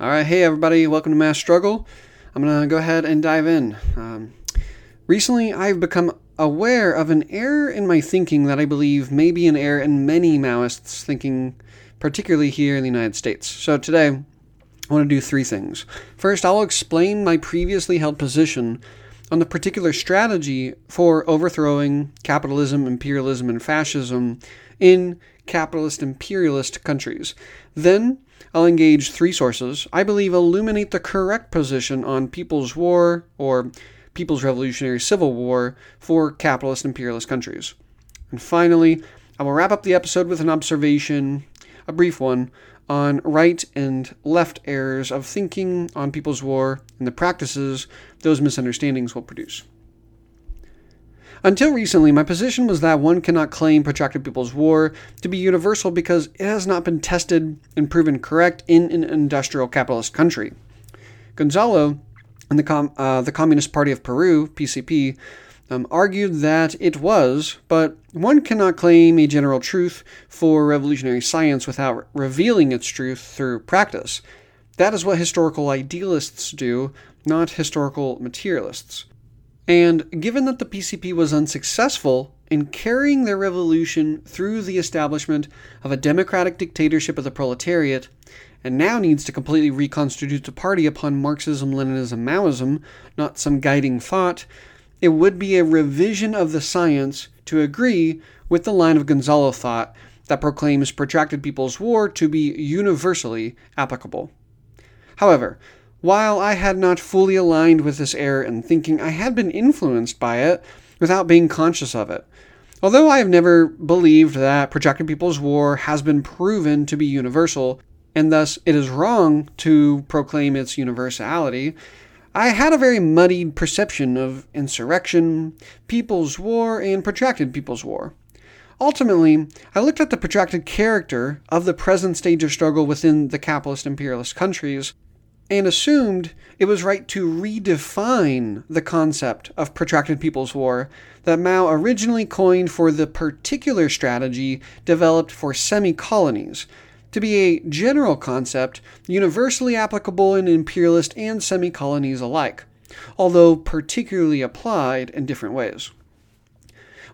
All right, hey everybody, welcome to Mass Struggle. I'm gonna go ahead and dive in. Um, recently, I've become aware of an error in my thinking that I believe may be an error in many Maoists' thinking, particularly here in the United States. So today, I want to do three things. First, I'll explain my previously held position on the particular strategy for overthrowing capitalism, imperialism, and fascism in capitalist imperialist countries. Then, I'll engage three sources I believe illuminate the correct position on People's War or People's Revolutionary Civil War for capitalist imperialist countries. And finally, I will wrap up the episode with an observation, a brief one, on right and left errors of thinking on People's War and the practices those misunderstandings will produce. Until recently, my position was that one cannot claim protracted People's War to be universal because it has not been tested and proven correct in an industrial capitalist country. Gonzalo and the, Com- uh, the Communist Party of Peru, PCP, um, argued that it was, but one cannot claim a general truth for revolutionary science without revealing its truth through practice. That is what historical idealists do, not historical materialists. And given that the PCP was unsuccessful in carrying their revolution through the establishment of a democratic dictatorship of the proletariat, and now needs to completely reconstitute the party upon Marxism, Leninism, Maoism, not some guiding thought, it would be a revision of the science to agree with the line of Gonzalo thought that proclaims protracted people's war to be universally applicable. However, while I had not fully aligned with this error in thinking, I had been influenced by it without being conscious of it. Although I have never believed that protracted people's war has been proven to be universal, and thus it is wrong to proclaim its universality, I had a very muddied perception of insurrection, people's war, and protracted people's war. Ultimately, I looked at the protracted character of the present stage of struggle within the capitalist imperialist countries and assumed it was right to redefine the concept of protracted people's war that Mao originally coined for the particular strategy developed for semi colonies, to be a general concept universally applicable in imperialist and semi colonies alike, although particularly applied in different ways.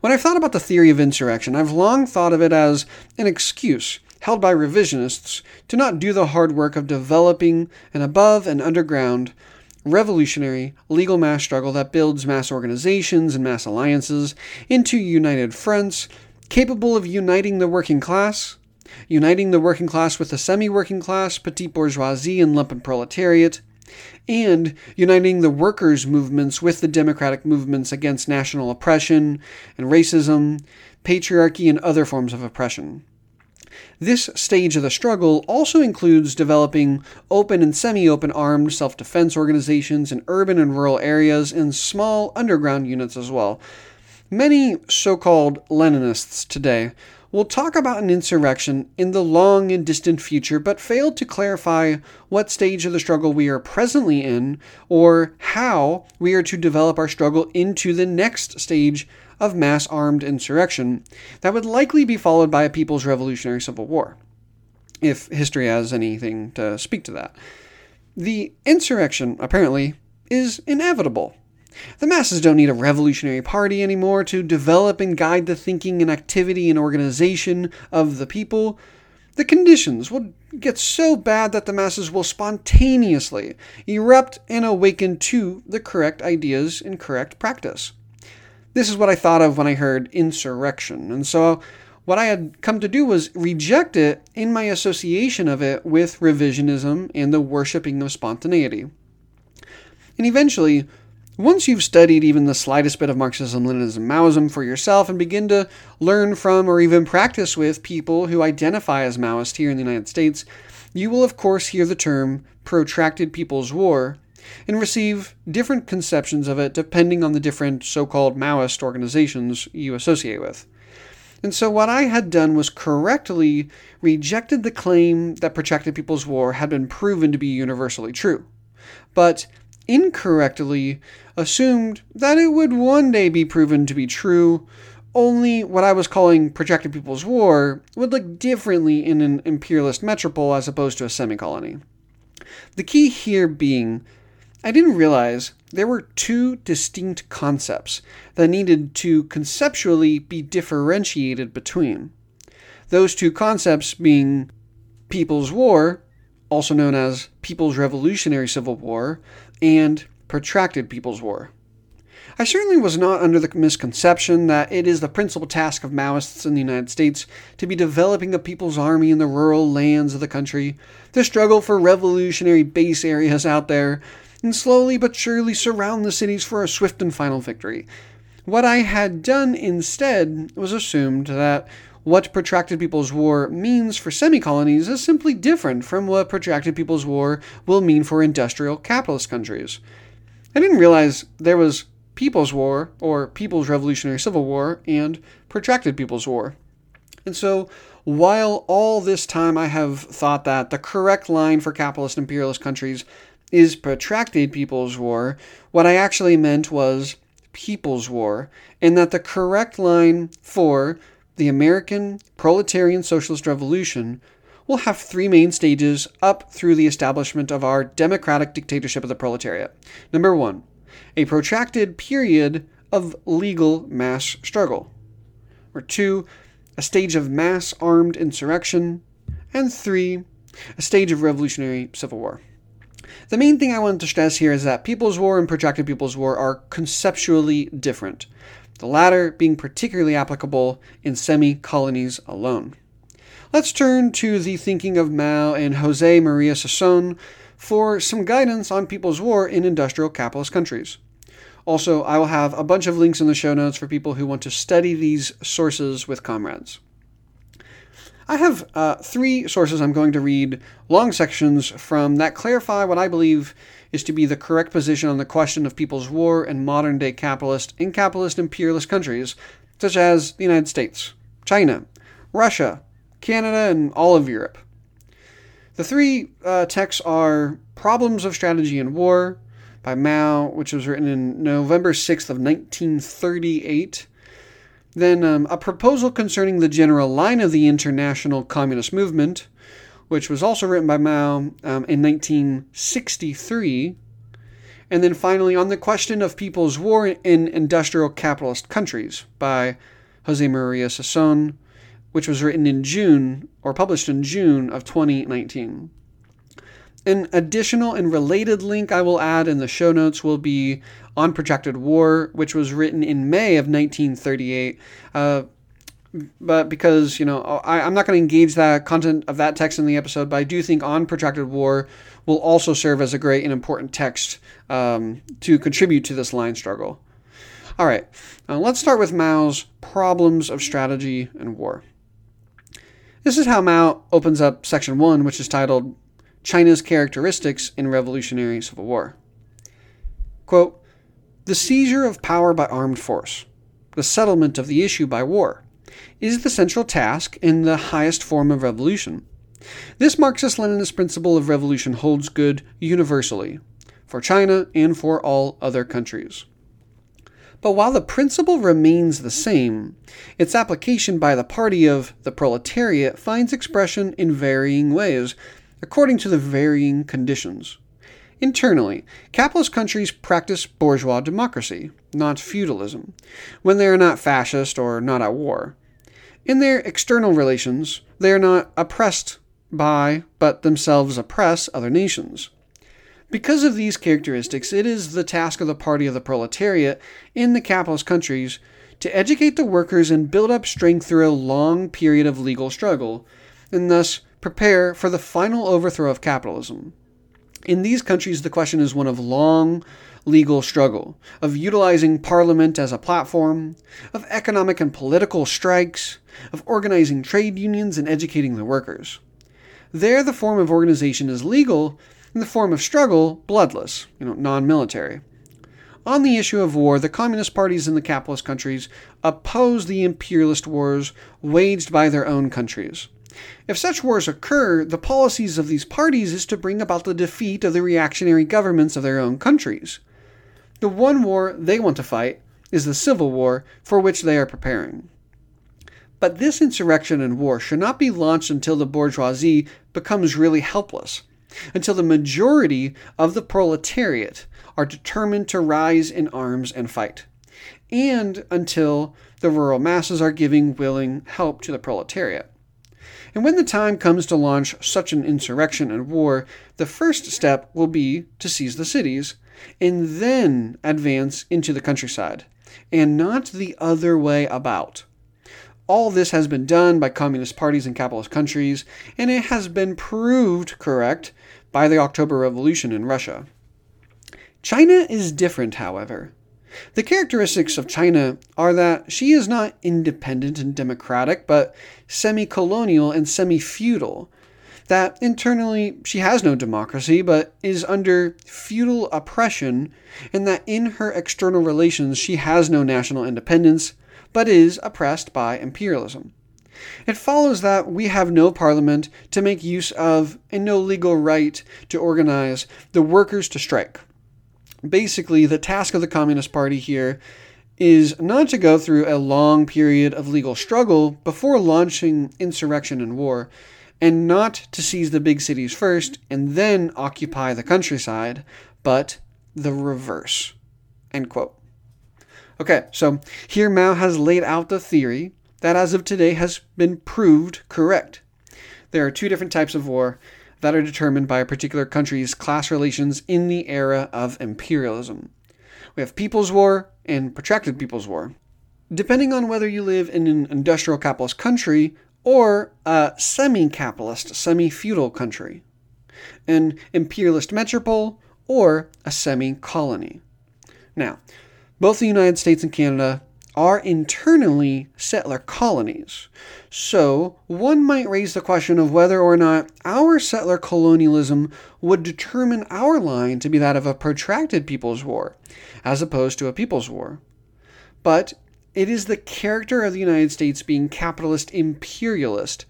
When I've thought about the theory of insurrection, I've long thought of it as an excuse held by revisionists to not do the hard work of developing an above and underground revolutionary legal mass struggle that builds mass organizations and mass alliances into united fronts capable of uniting the working class, uniting the working class with the semi working class, petite bourgeoisie, and lumpen proletariat, and uniting the workers' movements with the democratic movements against national oppression and racism, patriarchy, and other forms of oppression. This stage of the struggle also includes developing open and semi open armed self defense organizations in urban and rural areas and small underground units as well. Many so called Leninists today will talk about an insurrection in the long and distant future, but fail to clarify what stage of the struggle we are presently in or how we are to develop our struggle into the next stage of mass armed insurrection that would likely be followed by a People's Revolutionary Civil War, if history has anything to speak to that. The insurrection, apparently, is inevitable. The masses don't need a revolutionary party anymore to develop and guide the thinking and activity and organization of the people. The conditions will get so bad that the masses will spontaneously erupt and awaken to the correct ideas and correct practice. This is what I thought of when I heard insurrection. And so what I had come to do was reject it in my association of it with revisionism and the worshipping of spontaneity. And eventually, once you've studied even the slightest bit of Marxism, Leninism, Maoism for yourself and begin to learn from or even practice with people who identify as Maoist here in the United States, you will of course hear the term protracted people's war and receive different conceptions of it depending on the different so called Maoist organizations you associate with. And so, what I had done was correctly rejected the claim that Protracted People's War had been proven to be universally true, but incorrectly assumed that it would one day be proven to be true, only what I was calling protracted People's War would look differently in an imperialist metropole as opposed to a semi colony. The key here being, I didn't realize there were two distinct concepts that needed to conceptually be differentiated between. Those two concepts being People's War, also known as People's Revolutionary Civil War, and Protracted People's War. I certainly was not under the misconception that it is the principal task of Maoists in the United States to be developing a people's army in the rural lands of the country, to struggle for revolutionary base areas out there, and slowly but surely surround the cities for a swift and final victory. What I had done instead was assumed that what protracted people's war means for semi colonies is simply different from what protracted people's war will mean for industrial capitalist countries. I didn't realize there was People's War, or People's Revolutionary Civil War, and Protracted People's War. And so, while all this time I have thought that the correct line for capitalist imperialist countries is Protracted People's War, what I actually meant was People's War, and that the correct line for the American Proletarian Socialist Revolution will have three main stages up through the establishment of our democratic dictatorship of the proletariat. Number one, a protracted period of legal mass struggle. Or two, a stage of mass armed insurrection. And three, a stage of revolutionary civil war. The main thing I want to stress here is that People's War and Protracted People's War are conceptually different, the latter being particularly applicable in semi colonies alone. Let's turn to the thinking of Mao and Jose Maria Sison for some guidance on People's War in industrial capitalist countries. Also, I will have a bunch of links in the show notes for people who want to study these sources with comrades. I have uh, three sources I'm going to read, long sections from that clarify what I believe is to be the correct position on the question of people's war and modern day capitalist and capitalist imperialist countries, such as the United States, China, Russia, Canada, and all of Europe. The three uh, texts are Problems of Strategy in War by Mao, which was written in November 6th of 1938. Then um, A Proposal Concerning the General Line of the International Communist Movement, which was also written by Mao um, in 1963. And then finally, On the Question of People's War in Industrial Capitalist Countries by Jose Maria Sison, which was written in June or published in June of 2019. An additional and related link I will add in the show notes will be on Protracted War, which was written in May of 1938. Uh, but because, you know, I, am not going to engage that content of that text in the episode, but I do think On Protracted War will also serve as a great and important text um, to contribute to this line struggle. All right, uh, let's start with Mao's Problems of Strategy and War. This is how Mao opens up section one, which is titled China's Characteristics in Revolutionary Civil War. Quote, the seizure of power by armed force, the settlement of the issue by war, is the central task in the highest form of revolution. This Marxist Leninist principle of revolution holds good universally, for China and for all other countries. But while the principle remains the same, its application by the party of the proletariat finds expression in varying ways, according to the varying conditions. Internally, capitalist countries practice bourgeois democracy, not feudalism, when they are not fascist or not at war. In their external relations, they are not oppressed by, but themselves oppress other nations. Because of these characteristics, it is the task of the party of the proletariat in the capitalist countries to educate the workers and build up strength through a long period of legal struggle, and thus prepare for the final overthrow of capitalism. In these countries, the question is one of long legal struggle, of utilizing parliament as a platform, of economic and political strikes, of organizing trade unions and educating the workers. There, the form of organization is legal, in the form of struggle, bloodless, you know, non-military. On the issue of war, the communist parties in the capitalist countries oppose the imperialist wars waged by their own countries. If such wars occur, the policies of these parties is to bring about the defeat of the reactionary governments of their own countries. The one war they want to fight is the civil war for which they are preparing. But this insurrection and war should not be launched until the bourgeoisie becomes really helpless until the majority of the proletariat are determined to rise in arms and fight, and until the rural masses are giving willing help to the proletariat. And when the time comes to launch such an insurrection and war, the first step will be to seize the cities, and then advance into the countryside, and not the other way about. All this has been done by communist parties in capitalist countries, and it has been proved correct by the October Revolution in Russia. China is different, however. The characteristics of China are that she is not independent and democratic, but semi colonial and semi feudal. That internally she has no democracy, but is under feudal oppression, and that in her external relations she has no national independence, but is oppressed by imperialism. It follows that we have no parliament to make use of and no legal right to organize the workers to strike. Basically, the task of the Communist Party here is not to go through a long period of legal struggle before launching insurrection and war, and not to seize the big cities first and then occupy the countryside, but the reverse. End quote. Okay, so here Mao has laid out the theory that as of today has been proved correct. There are two different types of war that are determined by a particular country's class relations in the era of imperialism. We have People's War and Protracted People's War. Depending on whether you live in an industrial capitalist country or a semi capitalist, semi feudal country, an imperialist metropole, or a semi colony. Now, both the United States and Canada are internally settler colonies. So, one might raise the question of whether or not our settler colonialism would determine our line to be that of a protracted people's war, as opposed to a people's war. But it is the character of the United States being capitalist imperialist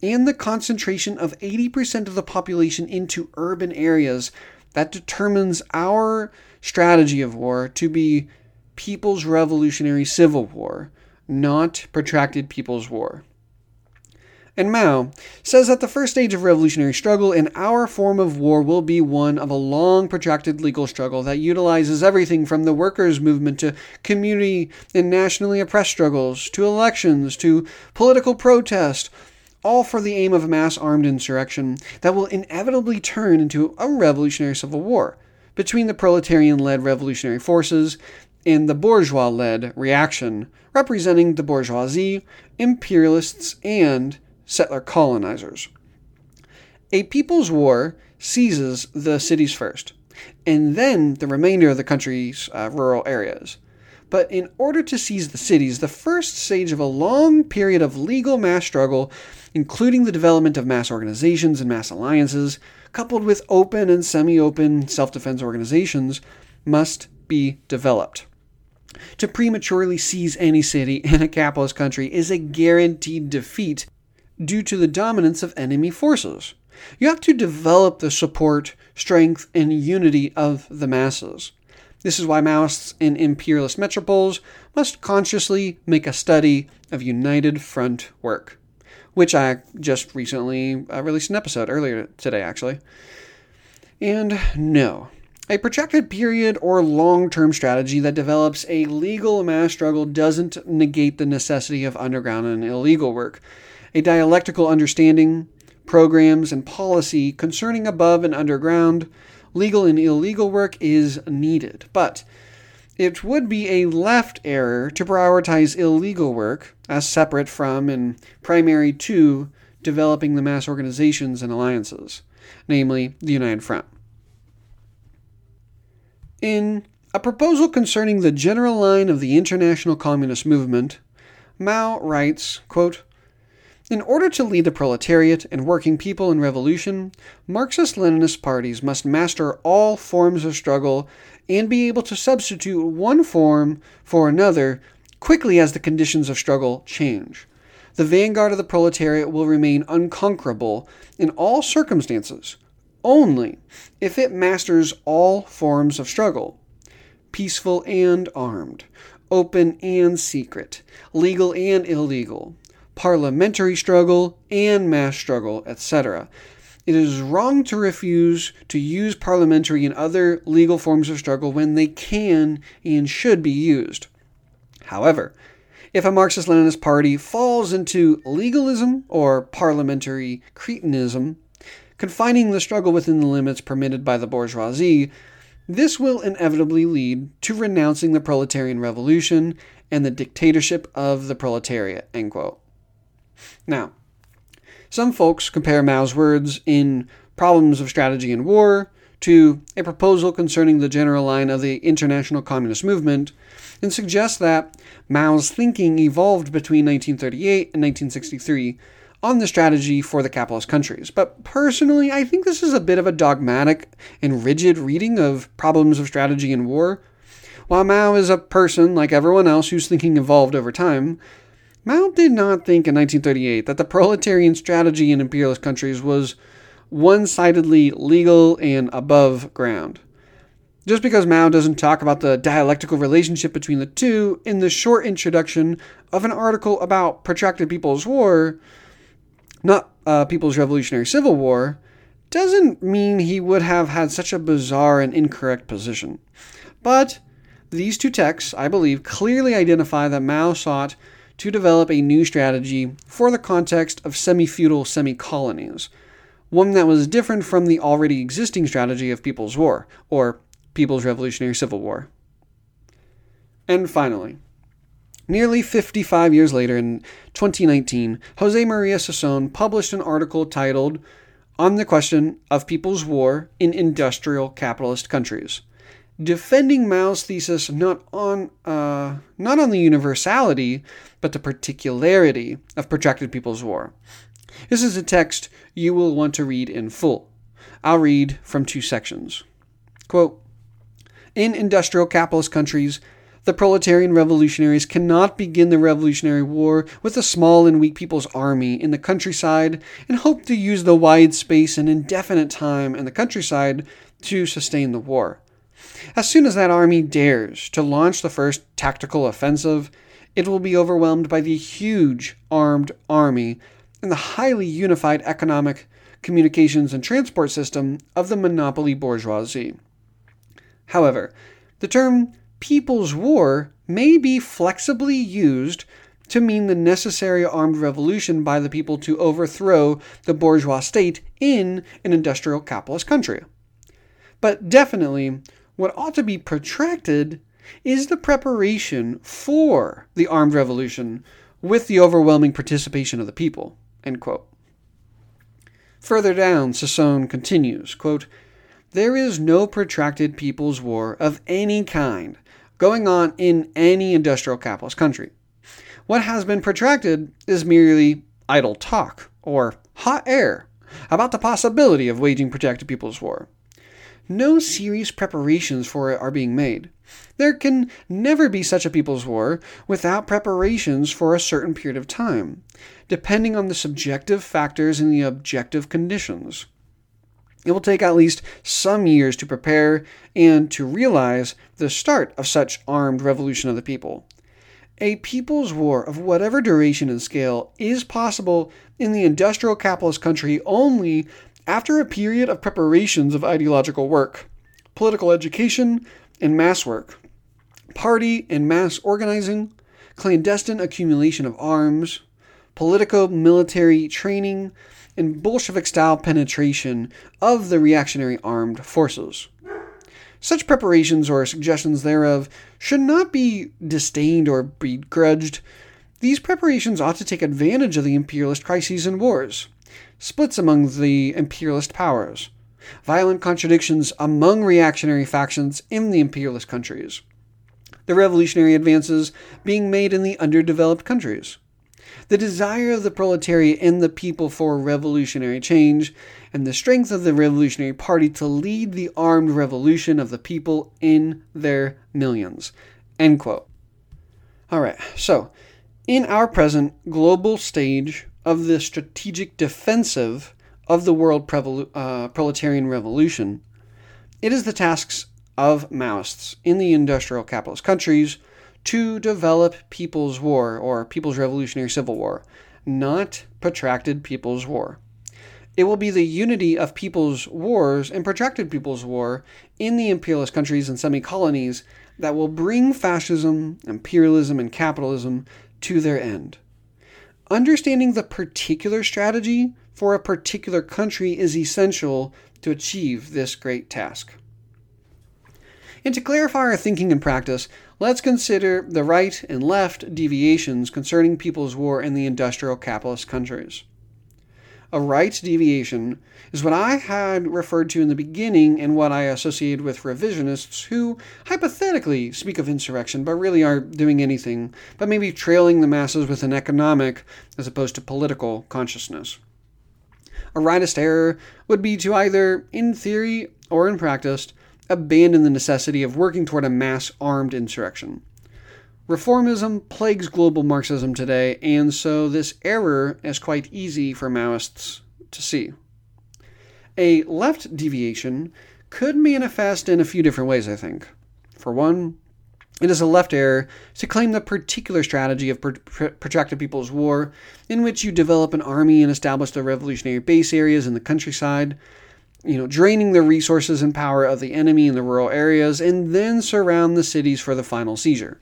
and the concentration of 80% of the population into urban areas that determines our strategy of war to be People's Revolutionary Civil War, not protracted People's War. And Mao says that the first stage of revolutionary struggle in our form of war will be one of a long, protracted legal struggle that utilizes everything from the workers' movement to community and nationally oppressed struggles to elections to political protest, all for the aim of mass armed insurrection that will inevitably turn into a revolutionary civil war between the proletarian led revolutionary forces in the bourgeois led reaction, representing the bourgeoisie, imperialists, and settler colonizers. A people's war seizes the cities first, and then the remainder of the country's uh, rural areas. But in order to seize the cities, the first stage of a long period of legal mass struggle, including the development of mass organizations and mass alliances, coupled with open and semi open self defense organizations, must be developed. To prematurely seize any city in a capitalist country is a guaranteed defeat due to the dominance of enemy forces. You have to develop the support, strength, and unity of the masses. This is why Maoists in imperialist metropoles must consciously make a study of united front work, which I just recently uh, released an episode earlier today, actually. And no, a protracted period or long term strategy that develops a legal mass struggle doesn't negate the necessity of underground and illegal work. A dialectical understanding, programs, and policy concerning above and underground, legal and illegal work is needed. But it would be a left error to prioritize illegal work as separate from and primary to developing the mass organizations and alliances, namely the United Front. In a proposal concerning the general line of the international communist movement, Mao writes, quote, in order to lead the proletariat and working people in revolution, Marxist Leninist parties must master all forms of struggle and be able to substitute one form for another quickly as the conditions of struggle change. The vanguard of the proletariat will remain unconquerable in all circumstances, only if it masters all forms of struggle peaceful and armed, open and secret, legal and illegal, parliamentary struggle and mass struggle, etc. it is wrong to refuse to use parliamentary and other legal forms of struggle when they can and should be used. However, if a Marxist Leninist party falls into legalism or parliamentary cretinism, confining the struggle within the limits permitted by the bourgeoisie, this will inevitably lead to renouncing the proletarian revolution and the dictatorship of the proletariat. Now, some folks compare Mao's words in Problems of Strategy in War to a proposal concerning the general line of the international communist movement and suggest that Mao's thinking evolved between 1938 and 1963 on the strategy for the capitalist countries. But personally, I think this is a bit of a dogmatic and rigid reading of Problems of Strategy in War. While Mao is a person like everyone else whose thinking evolved over time, Mao did not think in 1938 that the proletarian strategy in imperialist countries was one sidedly legal and above ground. Just because Mao doesn't talk about the dialectical relationship between the two in the short introduction of an article about protracted People's War, not uh, People's Revolutionary Civil War, doesn't mean he would have had such a bizarre and incorrect position. But these two texts, I believe, clearly identify that Mao sought to develop a new strategy for the context of semi feudal semi colonies, one that was different from the already existing strategy of People's War, or People's Revolutionary Civil War. And finally, nearly 55 years later in 2019, Jose Maria Sison published an article titled On the Question of People's War in Industrial Capitalist Countries defending Mao's thesis not on uh, not on the universality, but the particularity of protracted people's war. This is a text you will want to read in full. I'll read from two sections. Quote, in industrial capitalist countries, the proletarian revolutionaries cannot begin the Revolutionary War with a small and weak people's army in the countryside and hope to use the wide space and indefinite time in the countryside to sustain the war. As soon as that army dares to launch the first tactical offensive, it will be overwhelmed by the huge armed army and the highly unified economic, communications, and transport system of the monopoly bourgeoisie. However, the term People's War may be flexibly used to mean the necessary armed revolution by the people to overthrow the bourgeois state in an industrial capitalist country. But definitely, what ought to be protracted is the preparation for the armed revolution with the overwhelming participation of the people. Further down, Sison continues quote, There is no protracted people's war of any kind going on in any industrial capitalist country. What has been protracted is merely idle talk or hot air about the possibility of waging protracted people's war no serious preparations for it are being made. There can never be such a people's war without preparations for a certain period of time, depending on the subjective factors and the objective conditions. It will take at least some years to prepare and to realize the start of such armed revolution of the people. A people's war of whatever duration and scale is possible in the industrial capitalist country only after a period of preparations of ideological work, political education, and mass work, party and mass organizing, clandestine accumulation of arms, politico military training, and Bolshevik style penetration of the reactionary armed forces. Such preparations or suggestions thereof should not be disdained or begrudged. These preparations ought to take advantage of the imperialist crises and wars splits among the imperialist powers, violent contradictions among reactionary factions in the imperialist countries, the revolutionary advances being made in the underdeveloped countries, the desire of the proletariat and the people for revolutionary change, and the strength of the Revolutionary Party to lead the armed revolution of the people in their millions. End quote. All right, so in our present global stage of the strategic defensive of the world prevolu- uh, proletarian revolution, it is the tasks of Maoists in the industrial capitalist countries to develop people's war or people's revolutionary civil war, not protracted people's war. It will be the unity of people's wars and protracted people's war in the imperialist countries and semi colonies that will bring fascism, imperialism, and capitalism to their end. Understanding the particular strategy for a particular country is essential to achieve this great task. And to clarify our thinking and practice, let's consider the right and left deviations concerning people's war in the industrial capitalist countries. A right deviation is what I had referred to in the beginning and what I associated with revisionists who hypothetically speak of insurrection but really aren't doing anything, but maybe trailing the masses with an economic as opposed to political consciousness. A rightist error would be to either, in theory or in practice, abandon the necessity of working toward a mass armed insurrection. Reformism plagues global Marxism today, and so this error is quite easy for Maoists to see. A left deviation could manifest in a few different ways, I think. For one, it is a left error to claim the particular strategy of protracted people's war, in which you develop an army and establish the revolutionary base areas in the countryside, you know, draining the resources and power of the enemy in the rural areas, and then surround the cities for the final seizure.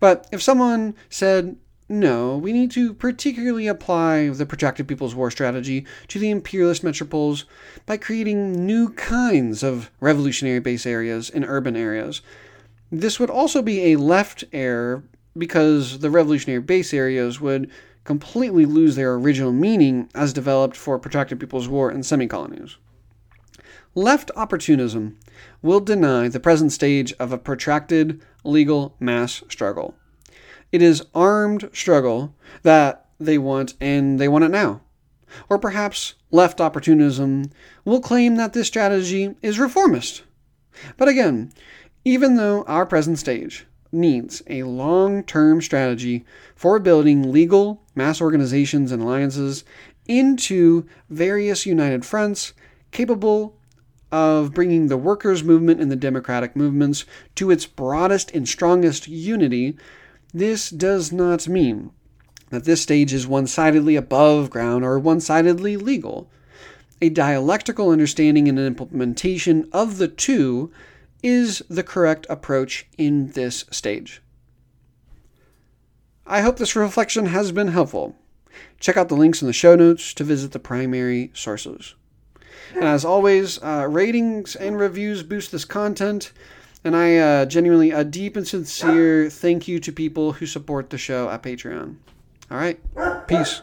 But if someone said, no, we need to particularly apply the protracted people's war strategy to the imperialist metropoles by creating new kinds of revolutionary base areas in urban areas. This would also be a left error because the revolutionary base areas would completely lose their original meaning as developed for protracted people's war in semi colonies. Left opportunism will deny the present stage of a protracted legal mass struggle. It is armed struggle that they want, and they want it now. Or perhaps left opportunism will claim that this strategy is reformist. But again, even though our present stage needs a long term strategy for building legal mass organizations and alliances into various united fronts capable of bringing the workers' movement and the democratic movements to its broadest and strongest unity, this does not mean that this stage is one sidedly above ground or one sidedly legal. A dialectical understanding and implementation of the two is the correct approach in this stage. I hope this reflection has been helpful. Check out the links in the show notes to visit the primary sources. And as always, uh, ratings and reviews boost this content. And I uh, genuinely, a deep and sincere thank you to people who support the show at Patreon. All right, peace.